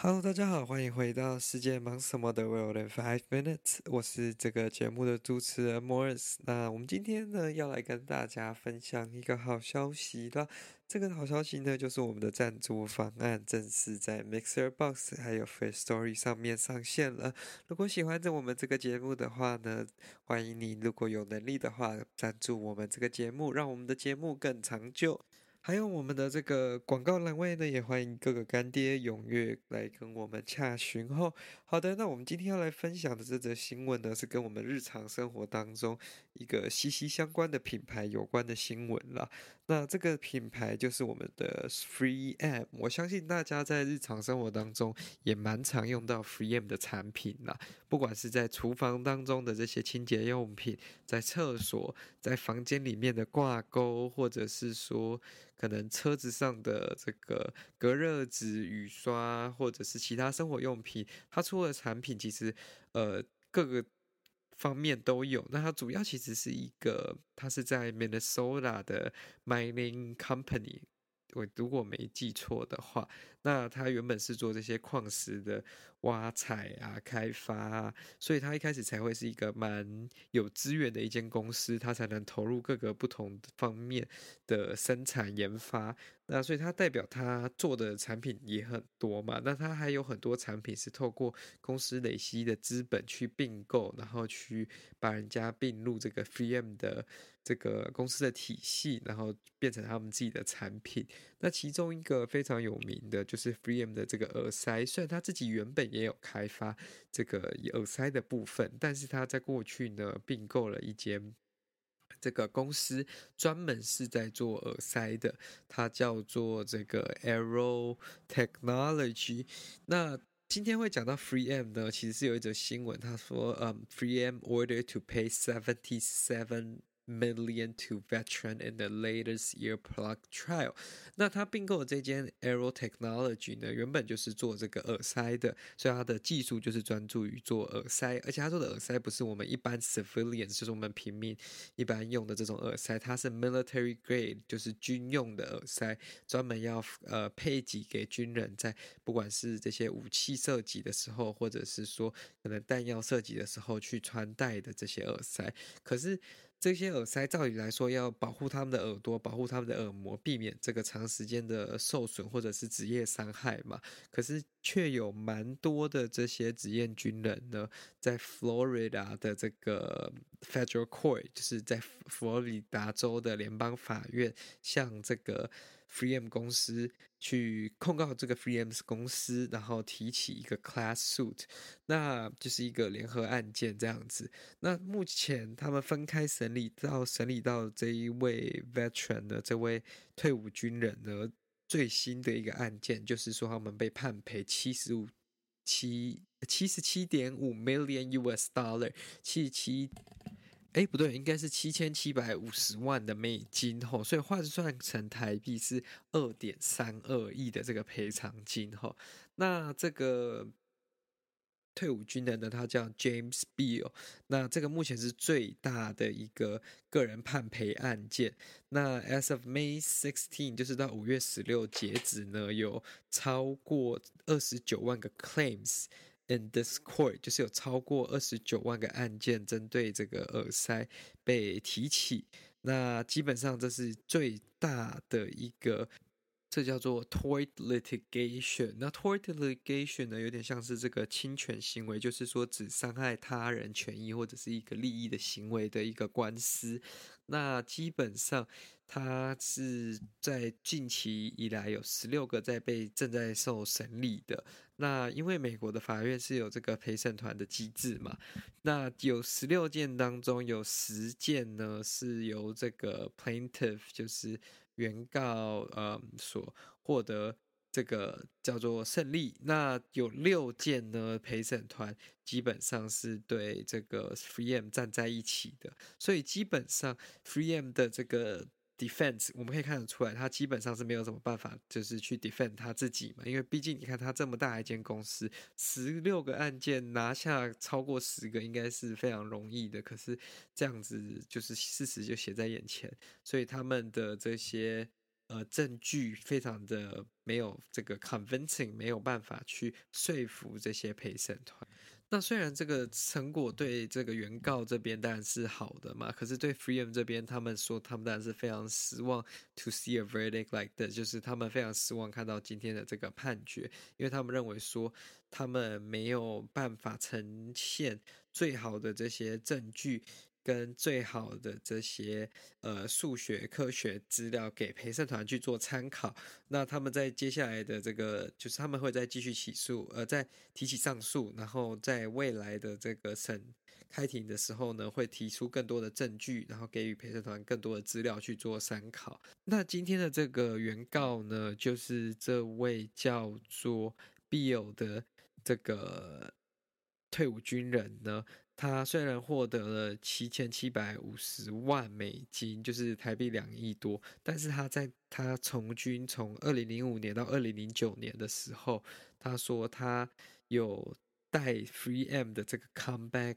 Hello，大家好，欢迎回到世界忙什么的 World in Five Minutes，我是这个节目的主持人 Morris。那我们今天呢，要来跟大家分享一个好消息啦。这个好消息呢，就是我们的赞助方案正式在 Mixer Box 还有 Fair Story 上面上线了。如果喜欢着我们这个节目的话呢，欢迎你如果有能力的话，赞助我们这个节目，让我们的节目更长久。还有我们的这个广告栏位呢，也欢迎各个干爹踊跃来跟我们洽询哦。好的，那我们今天要来分享的这则新闻呢，是跟我们日常生活当中一个息息相关的品牌有关的新闻啦。那这个品牌就是我们的 3M，我相信大家在日常生活当中也蛮常用到 3M 的产品啦。不管是在厨房当中的这些清洁用品，在厕所、在房间里面的挂钩，或者是说可能车子上的这个隔热纸、雨刷，或者是其他生活用品，它出的产品其实呃各个。方面都有，那它主要其实是一个，它是在 Minnesota 的 mining company，我如果没记错的话，那他原本是做这些矿石的。挖采啊，开发啊，所以他一开始才会是一个蛮有资源的一间公司，他才能投入各个不同方面的生产研发。那所以它代表他做的产品也很多嘛。那他还有很多产品是透过公司累积的资本去并购，然后去把人家并入这个 3M 的这个公司的体系，然后变成他们自己的产品。那其中一个非常有名的就是 3M 的这个耳塞，虽然他自己原本也有开发这个耳塞的部分，但是他在过去呢并购了一间这个公司，专门是在做耳塞的，它叫做这个 Arrow Technology。那今天会讲到 Free M 呢，其实是有一则新闻，他说，嗯，3M order to pay seventy seven million to veteran in the latest earplug trial。那他并购的这间 Arrow Technology 呢，原本就是做这个耳塞的，所以它的技术就是专注于做耳塞，而且他做的耳塞不是我们一般 civilian，就是我们平民一般用的这种耳塞，它是 military grade，就是军用的耳塞，专门要呃配给给军人在不管是这些武器射击的时候，或者是说可能弹药射击的时候去穿戴的这些耳塞，可是。这些耳塞照理来说要保护他们的耳朵，保护他们的耳膜，避免这个长时间的受损或者是职业伤害嘛。可是却有蛮多的这些职业军人呢，在 Florida 的这个 Federal Court，就是在佛罗里达州的联邦法院，向这个。Free M 公司去控告这个 Free M 公司，然后提起一个 class suit，那就是一个联合案件这样子。那目前他们分开审理到审理到这一位 veteran 的这位退伍军人呢，最新的一个案件就是说他们被判赔七十五七七十七点五 million US dollar 七十七。哎，不对，应该是七千七百五十万的美金吼，所以换算成台币是二点三二亿的这个赔偿金吼。那这个退伍军人呢，他叫 James Beal，那这个目前是最大的一个个人判赔案件。那 As of May sixteen，就是到五月十六截止呢，有超过二十九万个 claims。In this court，就是有超过二十九万个案件针对这个耳塞被提起，那基本上这是最大的一个，这叫做 tort litigation。那 tort litigation 呢，有点像是这个侵权行为，就是说只伤害他人权益或者是一个利益的行为的一个官司。那基本上，他是在近期以来有十六个在被正在受审理的。那因为美国的法院是有这个陪审团的机制嘛，那有十六件当中有十件呢是由这个 plaintiff 就是原告呃所获得。这个叫做胜利，那有六件呢，陪审团基本上是对这个 FreeM 站在一起的，所以基本上 FreeM 的这个 defense 我们可以看得出来，他基本上是没有什么办法，就是去 defend 他自己嘛，因为毕竟你看他这么大一间公司，十六个案件拿下超过十个应该是非常容易的，可是这样子就是事实就写在眼前，所以他们的这些。呃，证据非常的没有这个 convincing，没有办法去说服这些陪审团。那虽然这个成果对这个原告这边当然是好的嘛，可是对 Freedom 这边，他们说他们当然是非常失望。To see a verdict like that，就是他们非常失望看到今天的这个判决，因为他们认为说他们没有办法呈现最好的这些证据。跟最好的这些呃数学科学资料给陪审团去做参考，那他们在接下来的这个就是他们会再继续起诉，呃，再提起上诉，然后在未来的这个审开庭的时候呢，会提出更多的证据，然后给予陪审团更多的资料去做参考。那今天的这个原告呢，就是这位叫做 Bill 的这个退伍军人呢。他虽然获得了七千七百五十万美金，就是台币两亿多，但是他在他从军从二零零五年到二零零九年的时候，他说他有带 Free M 的这个 Comeback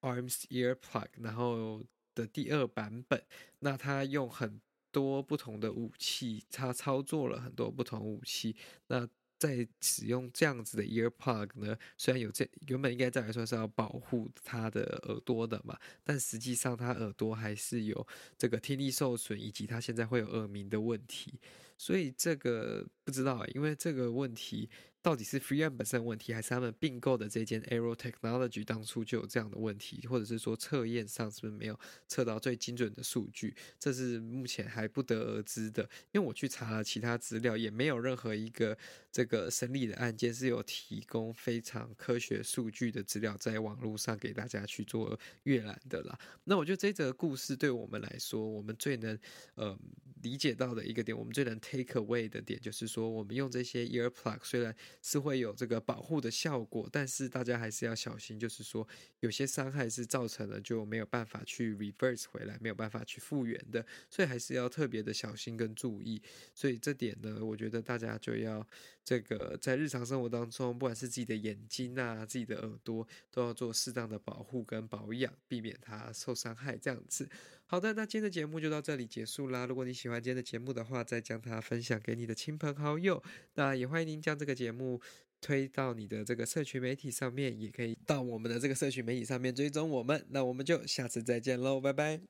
Arms Ear Plug，然后的第二版本，那他用很多不同的武器，他操作了很多不同武器，那。在使用这样子的 ear plug 呢，虽然有这原本应该再来说是要保护他的耳朵的嘛，但实际上他耳朵还是有这个听力受损，以及他现在会有耳鸣的问题，所以这个不知道，因为这个问题。到底是 3M 本身的问题，还是他们并购的这间 Arrow Technology 当初就有这样的问题，或者是说测验上是不是没有测到最精准的数据？这是目前还不得而知的。因为我去查了其他资料，也没有任何一个这个审理的案件是有提供非常科学数据的资料在网络上给大家去做阅览的啦。那我觉得这则故事对我们来说，我们最能呃理解到的一个点，我们最能 take away 的点，就是说我们用这些 ear plug 虽然是会有这个保护的效果，但是大家还是要小心，就是说有些伤害是造成了就没有办法去 reverse 回来，没有办法去复原的，所以还是要特别的小心跟注意。所以这点呢，我觉得大家就要这个在日常生活当中，不管是自己的眼睛啊、自己的耳朵，都要做适当的保护跟保养，避免它受伤害。这样子。好的，那今天的节目就到这里结束啦。如果你喜欢今天的节目的话，再将它分享给你的亲朋好友。那也欢迎您将这个节目推到你的这个社群媒体上面也可以到我们的这个社群媒体上面追踪我们。那我们就下次再见喽拜拜。